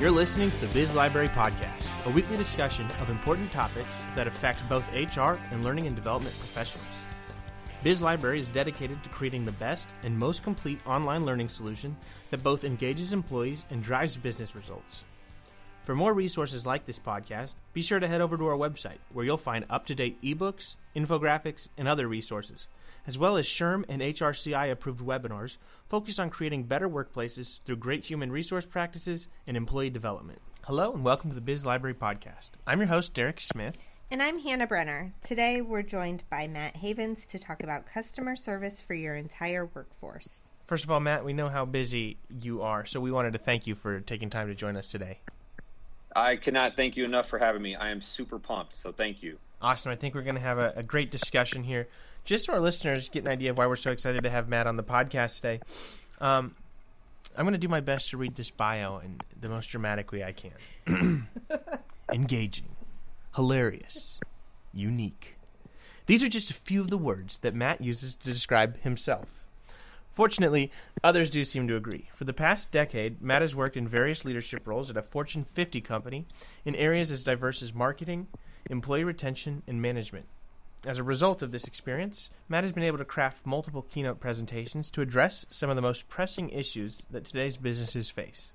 You're listening to the Biz Library Podcast, a weekly discussion of important topics that affect both HR and learning and development professionals. Biz Library is dedicated to creating the best and most complete online learning solution that both engages employees and drives business results. For more resources like this podcast, be sure to head over to our website where you'll find up to date ebooks, infographics, and other resources, as well as SHRM and HRCI approved webinars focused on creating better workplaces through great human resource practices and employee development. Hello, and welcome to the Biz Library Podcast. I'm your host, Derek Smith. And I'm Hannah Brenner. Today we're joined by Matt Havens to talk about customer service for your entire workforce. First of all, Matt, we know how busy you are, so we wanted to thank you for taking time to join us today. I cannot thank you enough for having me. I am super pumped, so thank you. Awesome. I think we're going to have a, a, great discussion here. Just so our listeners get an idea of why we're so excited to have Matt on the podcast today, um, I'm going to do my best to read this bio in the most dramatic way I can. Engaging, hilarious, unique. These are just a few of the words that Matt uses to describe himself. Fortunately, others do seem to agree. For the past decade, Matt has worked in various leadership roles at a Fortune 50 company in areas as diverse as marketing, employee retention, and management. As a result of this experience, Matt has been able to craft multiple keynote presentations to address some of the most pressing issues that today's businesses face.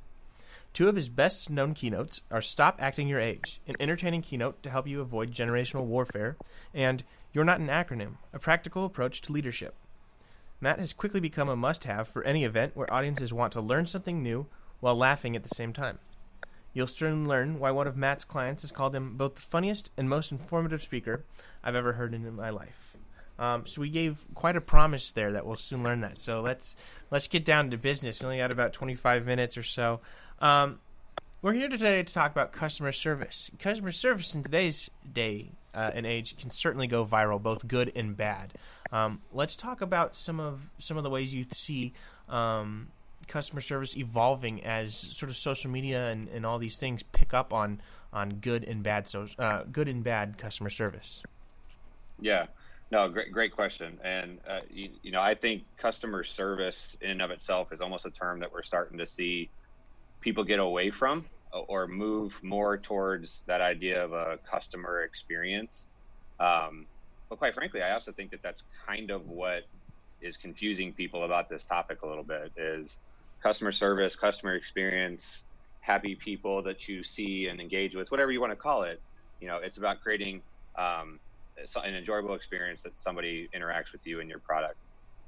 Two of his best known keynotes are Stop Acting Your Age, an entertaining keynote to help you avoid generational warfare, and You're Not an Acronym, a practical approach to leadership. Matt has quickly become a must have for any event where audiences want to learn something new while laughing at the same time. You'll soon learn why one of Matt's clients has called him both the funniest and most informative speaker I've ever heard in my life. Um, so we gave quite a promise there that we'll soon learn that. So let's let's get down to business. We only got about 25 minutes or so. Um, we're here today to talk about customer service. Customer service in today's day uh, and age can certainly go viral, both good and bad. Um, let's talk about some of some of the ways you see um, customer service evolving as sort of social media and, and all these things pick up on on good and bad so uh, good and bad customer service. Yeah, no, great great question, and uh, you, you know I think customer service in and of itself is almost a term that we're starting to see people get away from or move more towards that idea of a customer experience. Um, but quite frankly, I also think that that's kind of what is confusing people about this topic a little bit is customer service, customer experience, happy people that you see and engage with, whatever you want to call it. You know, it's about creating um, an enjoyable experience that somebody interacts with you and your product.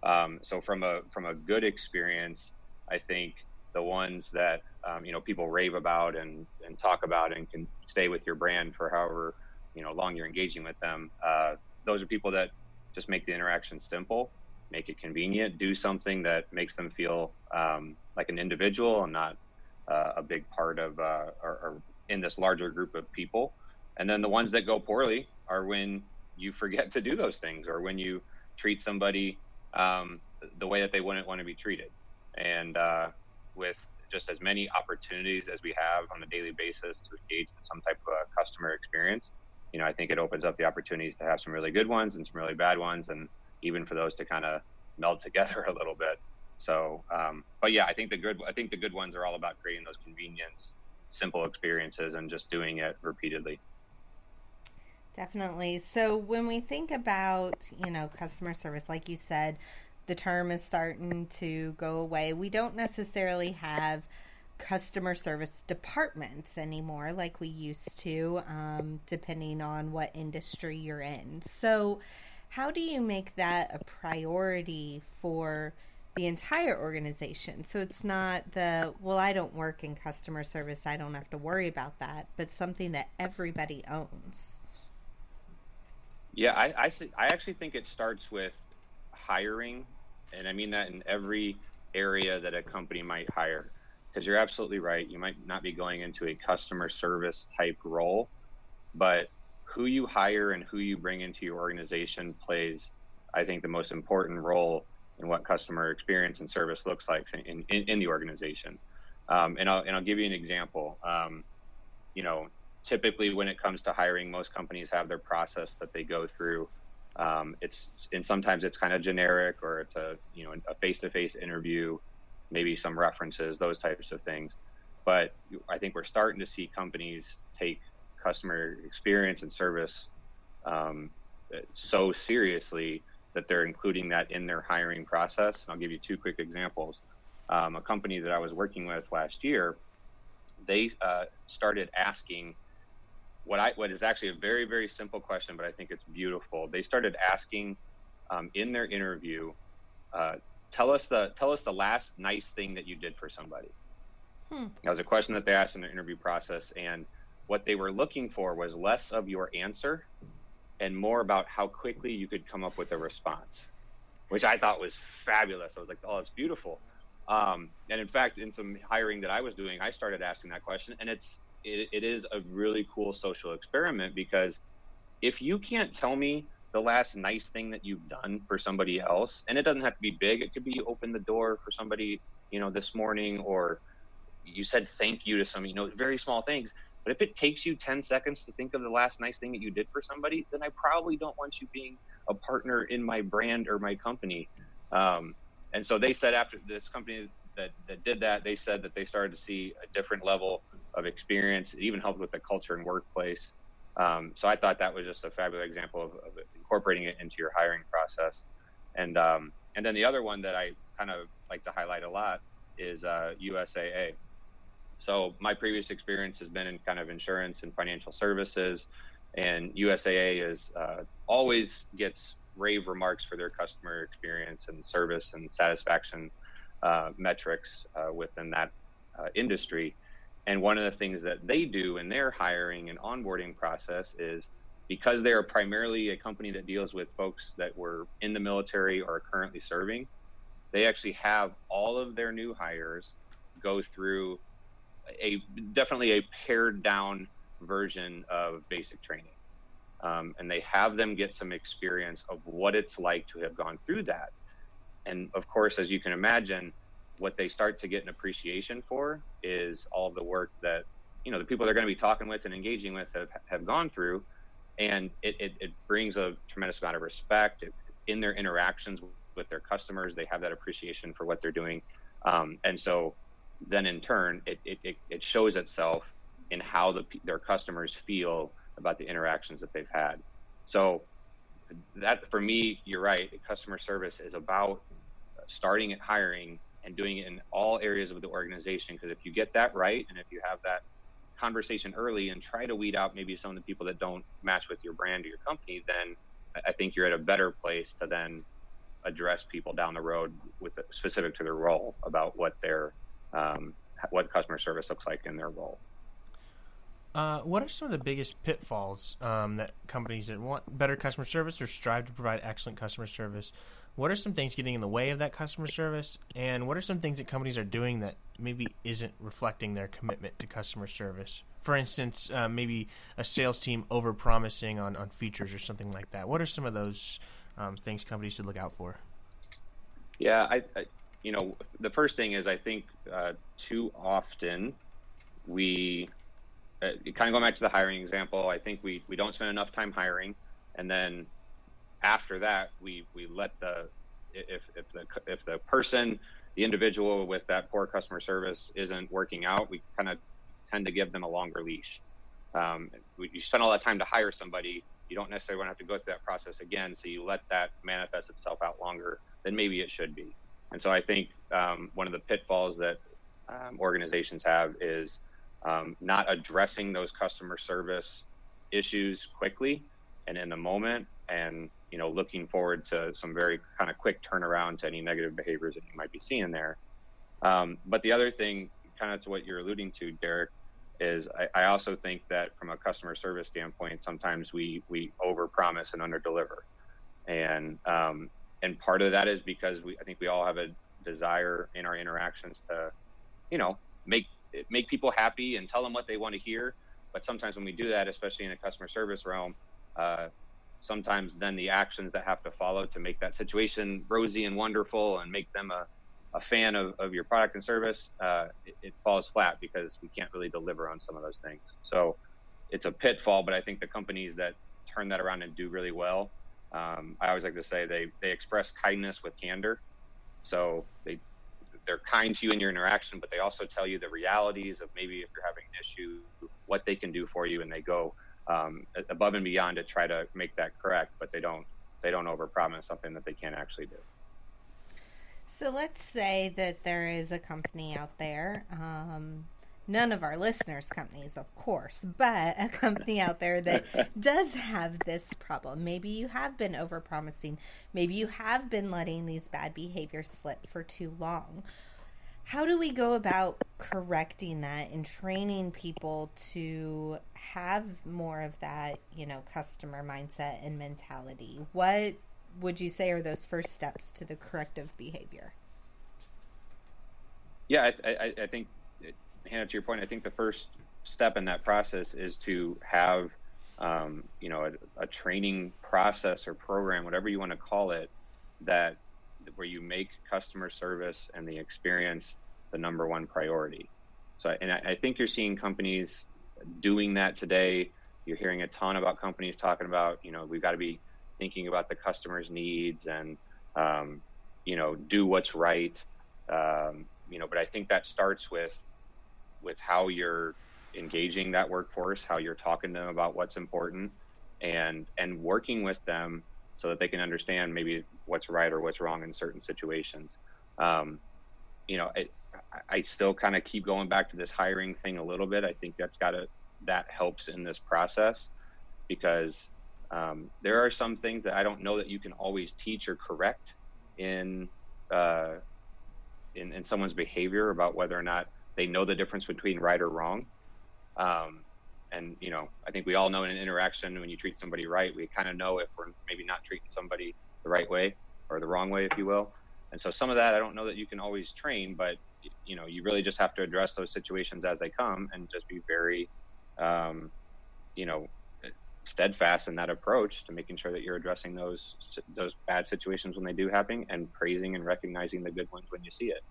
Um, so from a from a good experience, I think the ones that um, you know people rave about and and talk about and can stay with your brand for however you know long you're engaging with them. Uh, those are people that just make the interaction simple, make it convenient, do something that makes them feel um, like an individual and not uh, a big part of uh, or, or, in this larger group of people. And then the ones that go poorly are when you forget to do those things or when you treat somebody um, the way that they wouldn't want to be treated. And uh, with just as many opportunities as we have on a daily basis to engage in some type of customer experience, you know, I think it opens up the opportunities to have some really good ones and some really bad ones, and even for those to kind of meld together a little bit. So, um, but yeah, I think the good, I think the good ones are all about creating those convenience, simple experiences, and just doing it repeatedly. Definitely. So when we think about, you know, customer service, like you said, the term is starting to go away. We don't necessarily have customer service departments anymore like we used to, um, depending on what industry you're in. So, how do you make that a priority for the entire organization? So it's not the, well, I don't work in customer service, I don't have to worry about that, but something that everybody owns. Yeah, I, I, I actually think it starts with hiring, and I mean that in every area that a company might hire because you're absolutely right. You might not be going into a customer service type role, but who you hire and who you bring into your organization plays, I think, the most important role in what customer experience and service looks like in, in, in the organization. Um, and, I'll, and I'll give you an example. Um, you know, typically when it comes to hiring, most companies have their process that they go through. Um, it's and sometimes it's kind of generic or it's a you know a face-to-face interview maybe some references, those types of things. but I think we're starting to see companies take customer experience and service um, so seriously that they're including that in their hiring process. And I'll give you two quick examples. Um, a company that I was working with last year, they uh, started asking what I what is actually a very very simple question, but I think it's beautiful. They started asking um, in their interview, uh, tell us the tell us the last nice thing that you did for somebody. Hmm. That was a question that they asked in the interview process, and what they were looking for was less of your answer and more about how quickly you could come up with a response, which I thought was fabulous. I was like, oh, it's beautiful. Um, and in fact, in some hiring that I was doing, I started asking that question, and it's it, it is a really cool social experiment because if you can't tell me the last nice thing that you've done for somebody else, and it doesn't have to be big, it could be you open the door for somebody, you know, this morning, or you said thank you to somebody, you know, very small things but if it takes you 10 seconds to think of the last nice thing that you did for somebody, then I probably don't want you being a partner in my brand or my company. Um, and so they said after this company that, that did that, they said that they started to see a different level of experience. It even helped with the culture and workplace. Um, so I thought that was just a fabulous example of, of incorporating it into your hiring process. And um, and then the other one that I kind of like to highlight a lot is uh, USAA. So my previous experience has been in kind of insurance and financial services, and USAA is uh, always gets rave remarks for their customer experience and service and satisfaction uh, metrics uh, within that uh, industry. And one of the things that they do in their hiring and onboarding process is because they are primarily a company that deals with folks that were in the military or currently serving, they actually have all of their new hires go through a definitely a pared down version of basic training. Um, and they have them get some experience of what it's like to have gone through that. And of course, as you can imagine, what they start to get an appreciation for is all the work that you know the people they're going to be talking with and engaging with have, have gone through and it, it, it brings a tremendous amount of respect it, in their interactions with their customers they have that appreciation for what they're doing um, and so then in turn it, it, it shows itself in how the, their customers feel about the interactions that they've had. So that for me, you're right. Customer service is about starting at hiring and doing it in all areas of the organization. Because if you get that right, and if you have that conversation early and try to weed out maybe some of the people that don't match with your brand or your company, then I think you're at a better place to then address people down the road with specific to their role about what their um, what customer service looks like in their role. Uh, what are some of the biggest pitfalls um, that companies that want better customer service or strive to provide excellent customer service? What are some things getting in the way of that customer service, and what are some things that companies are doing that maybe isn't reflecting their commitment to customer service? For instance, uh, maybe a sales team over promising on, on features or something like that. What are some of those um, things companies should look out for? Yeah, I, I, you know, the first thing is I think uh, too often we uh, kind of going back to the hiring example. I think we we don't spend enough time hiring, and then after that we we let the if if the if the person the individual with that poor customer service isn't working out, we kind of tend to give them a longer leash. Um, you spend all that time to hire somebody, you don't necessarily want to have to go through that process again. So you let that manifest itself out longer than maybe it should be. And so I think um, one of the pitfalls that um, organizations have is um, not addressing those customer service issues quickly and in the moment, and you know looking forward to some very kind of quick turnaround to any negative behaviors that you might be seeing there. Um, but the other thing, kind of to what you're alluding to, Derek, is I, I, also think that from a customer service standpoint, sometimes we we overpromise and underdeliver, and um, and part of that is because we I think we all have a desire in our interactions to, you know, make make people happy and tell them what they want to hear. But sometimes when we do that, especially in a customer service realm, uh, sometimes then the actions that have to follow to make that situation rosy and wonderful and make them a, a fan of, of your product and service, uh, it, it falls flat because we can't really deliver on some of those things. So it's a pitfall, but I think the companies that turn that around and do really well um, I always like to say they they express kindness with candor. So they they're kind to you in your interaction, but they also tell you the realities of maybe if you're having an issue, what they can do for you, and they go um, above and beyond to try to make that correct, but they don't they don't overpromise something that they can't actually do. So let's say that there is a company out there. Um, none of our listeners' companies, of course, but a company out there that does have this problem. Maybe you have been overpromising. Maybe you have been letting these bad behaviors slip for too long. How do we go about correcting that and training people to have more of that, you know, customer mindset and mentality? What would you say are those first steps to the corrective behavior? Yeah, I, I, I think, Hannah, to your point, I think the first step in that process is to have, um, you know, a, a, training process or program, whatever you want to call it, that where you make customer service and the experience the number one priority. So, and I, I think you're seeing companies doing that today. You're hearing a ton about companies talking about, you know, we've got to be thinking about the customer's needs and um, you know do what's right um, you know but i think that starts with with how you're engaging that workforce how you're talking to them about what's important and and working with them so that they can understand maybe what's right or what's wrong in certain situations. Um, you know I, I still kind of keep going back to this hiring thing a little bit. I think that's got to that helps in this process because um, there are some things that I don't know that you can always teach or correct in, uh, in in someone's behavior about whether or not they know the difference between right or wrong. Um, and you know, I think we all know in an interaction when you treat somebody right, we kind of know if we're maybe not treating somebody the right way or the wrong way, if you will. And so some of that I don't know that you can always train, but you know, you really just have to address those situations as they come and just be very, um, you know, steadfast in that approach to making sure that you're addressing those those bad situations when they do happen and praising and recognizing the good ones when you see it.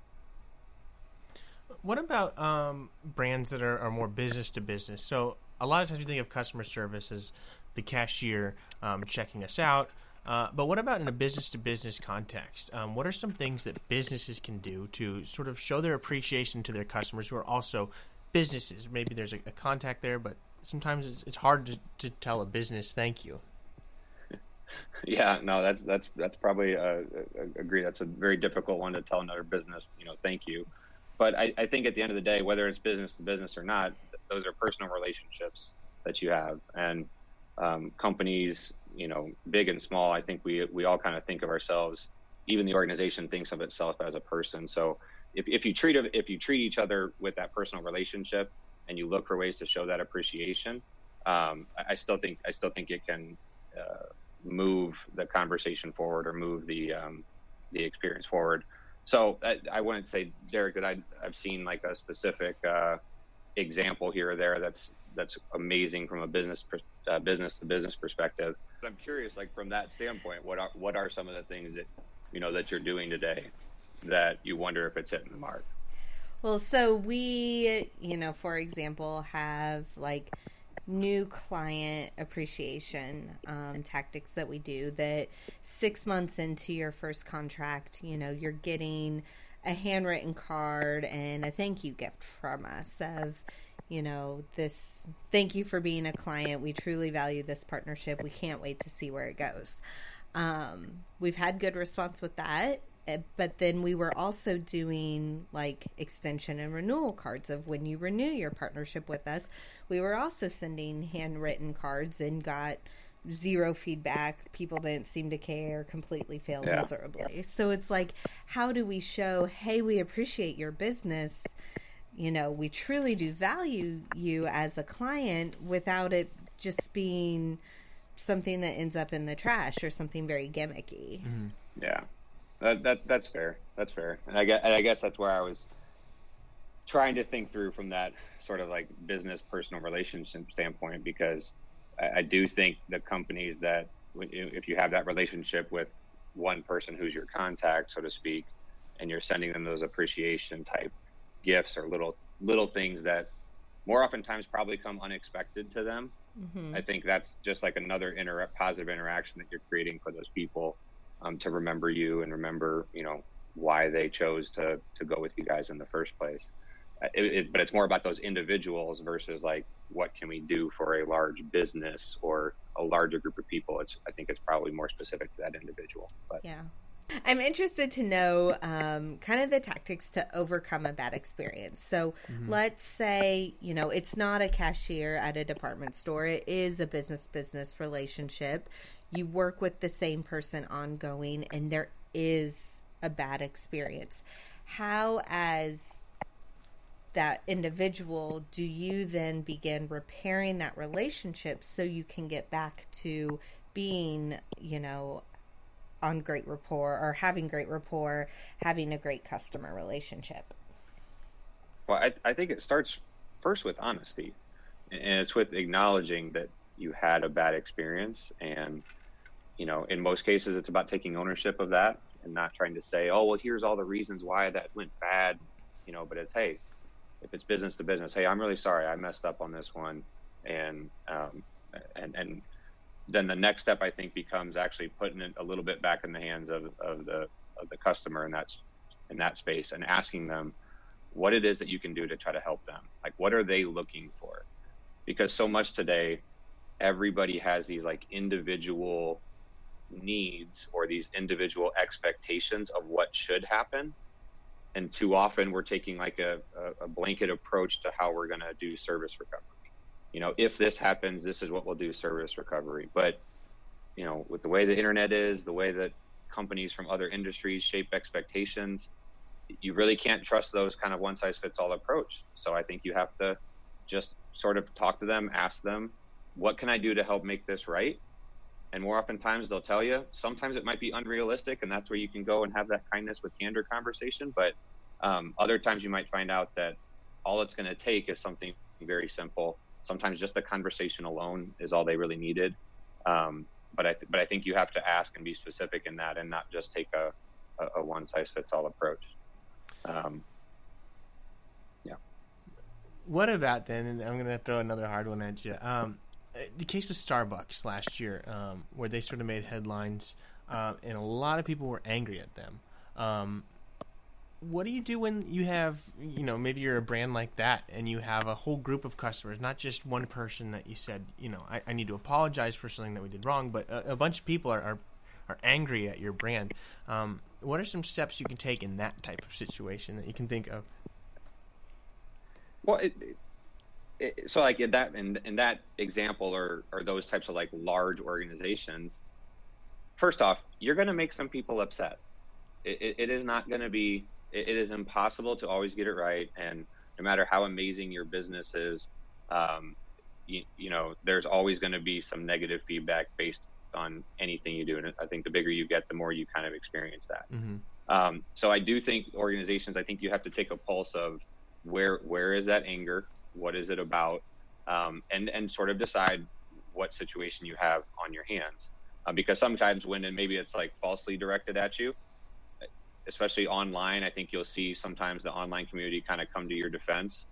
What about um, brands that are, are, more business to business? So a lot of times we think of customer service as the cashier um, checking us out. Uh, but what about in a business to business context? Um, what are some things that businesses can do to sort of show their appreciation to their customers who are also businesses? Maybe there's a, a contact there, but sometimes it's, it's hard to, to tell a business thank you. Yeah, no, that's that's that's probably a, agree. That's a very difficult one to tell another business, you know, thank you. But I, I think at the end of the day, whether it's business to business or not, those are personal relationships that you have, and um, companies, you know, big and small. I think we we all kind of think of ourselves. Even the organization thinks of itself as a person. So if, if you treat if you treat each other with that personal relationship, and you look for ways to show that appreciation, um, I, I, still think I still think it can uh, move the conversation forward or move the um, the experience forward. So I, I, wouldn't say Derek that I, I've seen like a specific uh, example here or there that's that's amazing from a business uh, business to business perspective. But I'm curious, like from that standpoint, what are what are some of the things that you know that you're doing today that you wonder if it's hitting the mark? Well, so we, you know, for example, have like new client appreciation um, tactics that we do that six months into your first contract, you know, you're getting a handwritten card and a thank you gift from us of, you know, this thank you for being a client. We truly value this partnership. We can't wait to see where it goes. Um, we've had good response with that. Eh, but then we were also doing like extension and renewal cards of when you renew your partnership with us. We were also sending handwritten cards and got zero feedback. People didn't seem to care, completely failed yeah. miserably. So it's like, how do we show, hey, we appreciate your business? You know, we truly do value you as a client without it just being something that ends up in the trash or something very gimmicky. Mm-hmm. Yeah. That, that that's fair. That's fair. And I guess, and I guess that's where I was trying to think through from that sort of like business personal relationship standpoint because I, I do think the companies that if you have that relationship with one person who's your contact, so to speak, and you're sending them those appreciation type gifts or little little things that more oftentimes probably come unexpected to them. Mm-hmm. I think that's just like another inter- positive interaction that you're creating for those people um, to remember you and remember, you know, why they chose to to go with you guys in the first place. Uh, it, it, but it's more about those individuals versus like what can we do for a large business or a larger group of people. It's I think it's probably more specific to that individual. But yeah. I'm interested to know um, kind of the tactics to overcome a bad experience. So mm-hmm. let's say, you know, it's not a cashier at a department store, it is a business business relationship. You work with the same person ongoing, and there is a bad experience. How, as that individual, do you then begin repairing that relationship so you can get back to being, you know, on great rapport or having great rapport, having a great customer relationship? Well, I, I think it starts first with honesty, and it's with acknowledging that you had a bad experience. And, you know, in most cases, it's about taking ownership of that and not trying to say, oh, well, here's all the reasons why that went bad, you know, but it's, hey, if it's business to business, hey, I'm really sorry, I messed up on this one. And, um, and, and then the next step I think becomes actually putting it a little bit back in the hands of, of the of the customer in that in that space and asking them what it is that you can do to try to help them. Like what are they looking for? Because so much today, everybody has these like individual needs or these individual expectations of what should happen. And too often we're taking like a, a blanket approach to how we're going to do service recovery you know, if this happens, this is what we'll do service recovery. But, you know, with the way the internet is, the way that companies from other industries shape expectations, you really can't trust those kind of one size fits all approach. So I think you have to just sort of talk to them, ask them, what can I do to help make this right? And more oftentimes they'll tell you. Sometimes it might be unrealistic, and that's where you can go and have that kindness with candor conversation. But um, other times you might find out that all it's going to take is something very simple sometimes just the conversation alone is all they really needed. Um, but I th- but I think you have to ask and be specific in that, and not just take a, a, a one size fits all approach. Um, yeah. What about then? And I'm going to throw another hard one at you. Um, the case with Starbucks last year, um, where they sort of made headlines, uh, and a lot of people were angry at them. Um, what do you do when you have you know maybe you're a brand like that and you have a whole group of customers not just one person that you said you know i, I need to apologize for something that we did wrong but a, a bunch of people are, are, are angry at your brand um, what are some steps you can take in that type of situation that you can think of well it, so like in that in, in that example or or those types of like large organizations first off you're going to make some people upset it, it is not going to be it, it is impossible to always get it right. And no matter how amazing your business is, um, you, you know, there's always going to be some negative feedback based on anything you do. And I think the bigger you get, the more you kind of experience that. Mm-hmm. Um, so I do think organizations, I think you have to take a pulse of where where is that anger, what is it about, um, and and sort of decide what situation you have on your hands. Uh, because sometimes when and maybe it's like falsely directed at you, especially online, I think you'll see sometimes the online community kind of come to your defense.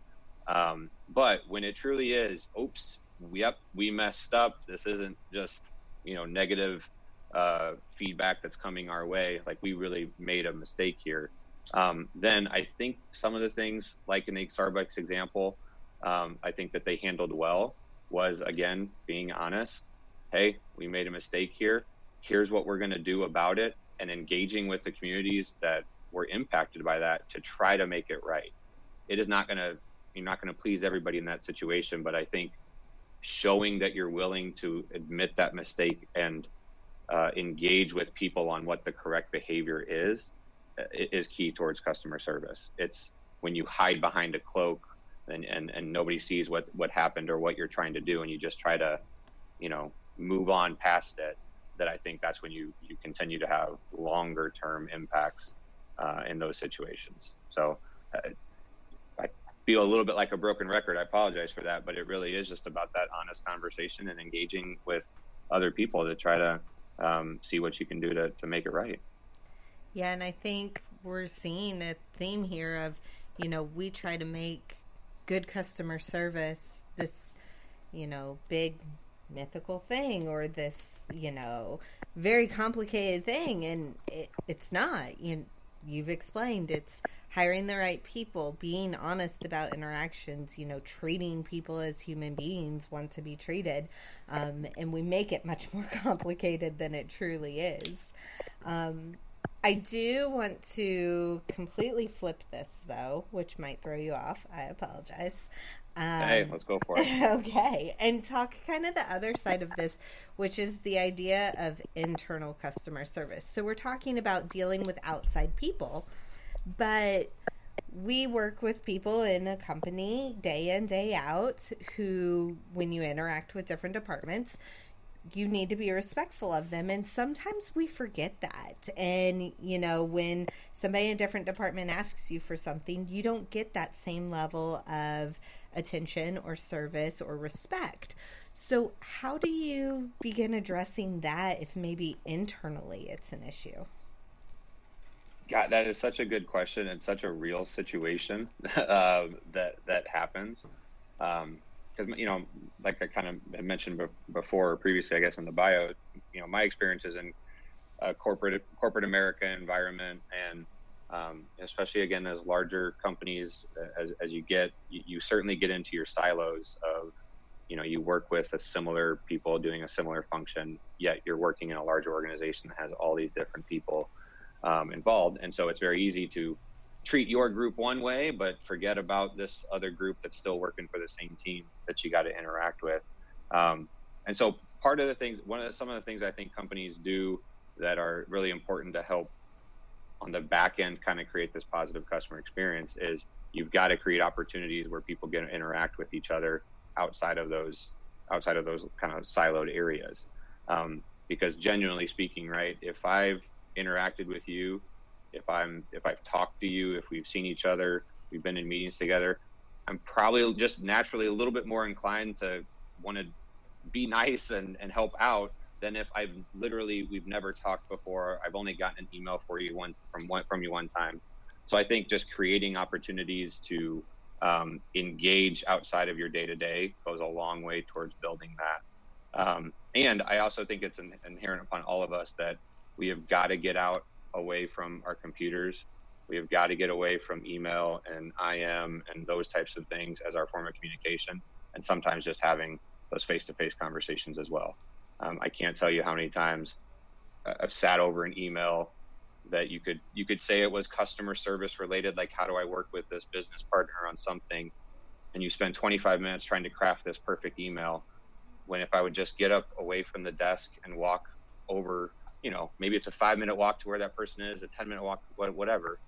Um, but when it truly is, oops, yep, we messed up. This isn't just you know negative uh, feedback that's coming our way. Like we really made a mistake here. Um, then I think some of the things, like in the Starbucks example, um, I think that they handled well. Was again being honest. Hey, we made a mistake here. Here's what we're going to do about it and engaging with the communities that were impacted by that to try to make it right. It is not going to you're not going to please everybody in that situation, but I think showing that you're willing to admit that mistake and uh, engage with people on what the correct behavior is uh, is key towards customer service. It's when you hide behind a cloak and, and, and nobody sees what, what happened or what you're trying to do and you just try to, you know, move on past it that I think that's when you you continue to have longer term impacts uh, in those situations. So uh, I feel a little bit like a broken record. I apologize for that, but it really is just about that honest conversation and engaging with other people to try to um, see what you can do to to make it right. Yeah, and I think we're seeing a theme here of you know we try to make good customer service this you know big mythical thing or this, you know, very complicated thing, and it, it's not. You you've explained it's hiring the right people, being honest about interactions, you know, treating people as human beings want to be treated. Um, and we make it much more complicated than it truly is. Um, I do want to completely flip this, though, which might throw you off. I apologize. Um, hey, let's go for it. Okay. And talk kind of the other side of this, which is the idea of internal customer service. So we're talking about dealing with outside people, but we work with people in a company day in, day out who, when you interact with different departments, you need to be respectful of them. And sometimes we forget that. And you know when somebody in a different department asks you for something you don't get that same level of attention or service or respect. So how do you begin addressing that if maybe internally it's an issue? God, that is such a good question and such a real situation uh, that that happens. Um, because you know, like I kind of mentioned before previously, I guess in the bio, you know, my experience is in a corporate corporate America environment, and um, especially again as larger companies as, as you get, you, you, certainly get into your silos of, you know, you work with a similar people doing a similar function, yet you're working in a larger organization that has all these different people um, involved, and so it's very easy to treat your group one way, but forget about this other group that's still working for the same team that you got to interact with. Um, and so part of the things, one of the, some of the things I think companies do that are really important to help on the back end kind of create this positive customer experience is you've got to create opportunities where people get to interact with each other outside of those outside of those kind of siloed areas. Um, because genuinely speaking, right, if I've interacted with you if I'm if I've talked to you, if we've seen each other, we've been in meetings together, I'm probably just naturally a little bit more inclined to want to be nice and, and help out than if I've literally we've never talked before. I've only gotten an email for you one from one from you one time. So I think just creating opportunities to um, engage outside of your day to day goes a long way towards building that. Um, and I also think it's inherent upon all of us that we have got to get out away from our computers. We have got to get away from email and IM and those types of things as our form of communication, and sometimes just having those face-to-face conversations as well. Um, I can't tell you how many times I've sat over an email that you could you could say it was customer service related, like how do I work with this business partner on something, and you spend 25 minutes trying to craft this perfect email. When if I would just get up away from the desk and walk over you know, maybe it's a five minute walk to where that person is, a 10 minute walk, whatever,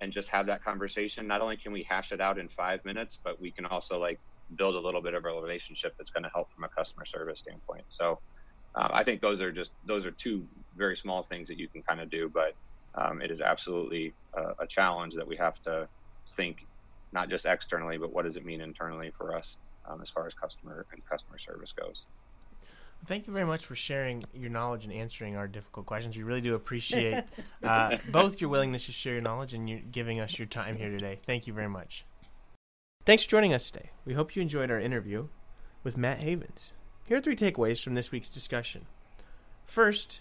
and just have that conversation. Not only can we hash it out in five minutes, but we can also like build a little bit of a relationship that's going to help from a customer service standpoint. So uh, I think those are just, those are two very small things that you can kind of do, but um, it is absolutely a, a challenge that we have to think not just externally, but what does it mean internally for us um, as far as customer and customer service goes. Thank you very much for sharing your knowledge and answering our difficult questions. We really do appreciate uh, both your willingness to share your knowledge and you giving us your time here today. Thank you very much. Thanks for joining us today. We hope you enjoyed our interview with Matt Havens. Here are three takeaways from this week's discussion. First,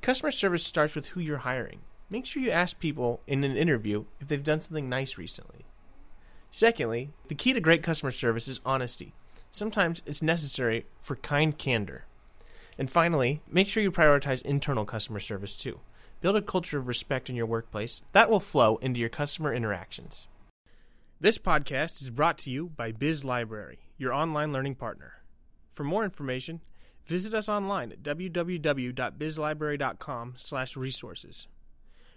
customer service starts with who you're hiring. Make sure you ask people in an interview if they've done something nice recently. Secondly, the key to great customer service is honesty. Sometimes it's necessary for kind candor. And finally, make sure you prioritize internal customer service too. Build a culture of respect in your workplace that will flow into your customer interactions. This podcast is brought to you by Biz Library, your online learning partner. For more information, visit us online at www.bizlibrary.com/resources.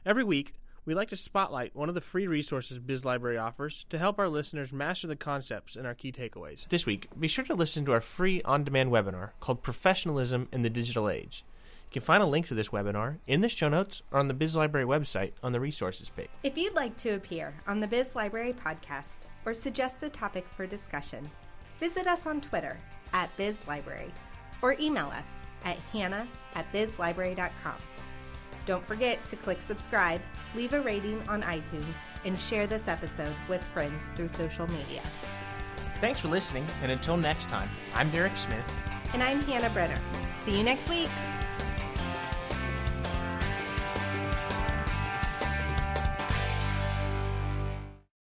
Every week, we like to spotlight one of the free resources Biz Library offers to help our listeners master the concepts and our key takeaways. This week, be sure to listen to our free on demand webinar called Professionalism in the Digital Age. You can find a link to this webinar in the show notes or on the Biz Library website on the resources page. If you'd like to appear on the Biz Library podcast or suggest a topic for discussion, visit us on Twitter at Biz Library or email us at hannah at bizlibrary.com. Don't forget to click subscribe, leave a rating on iTunes, and share this episode with friends through social media. Thanks for listening, and until next time, I'm Derek Smith. And I'm Hannah Brenner. See you next week.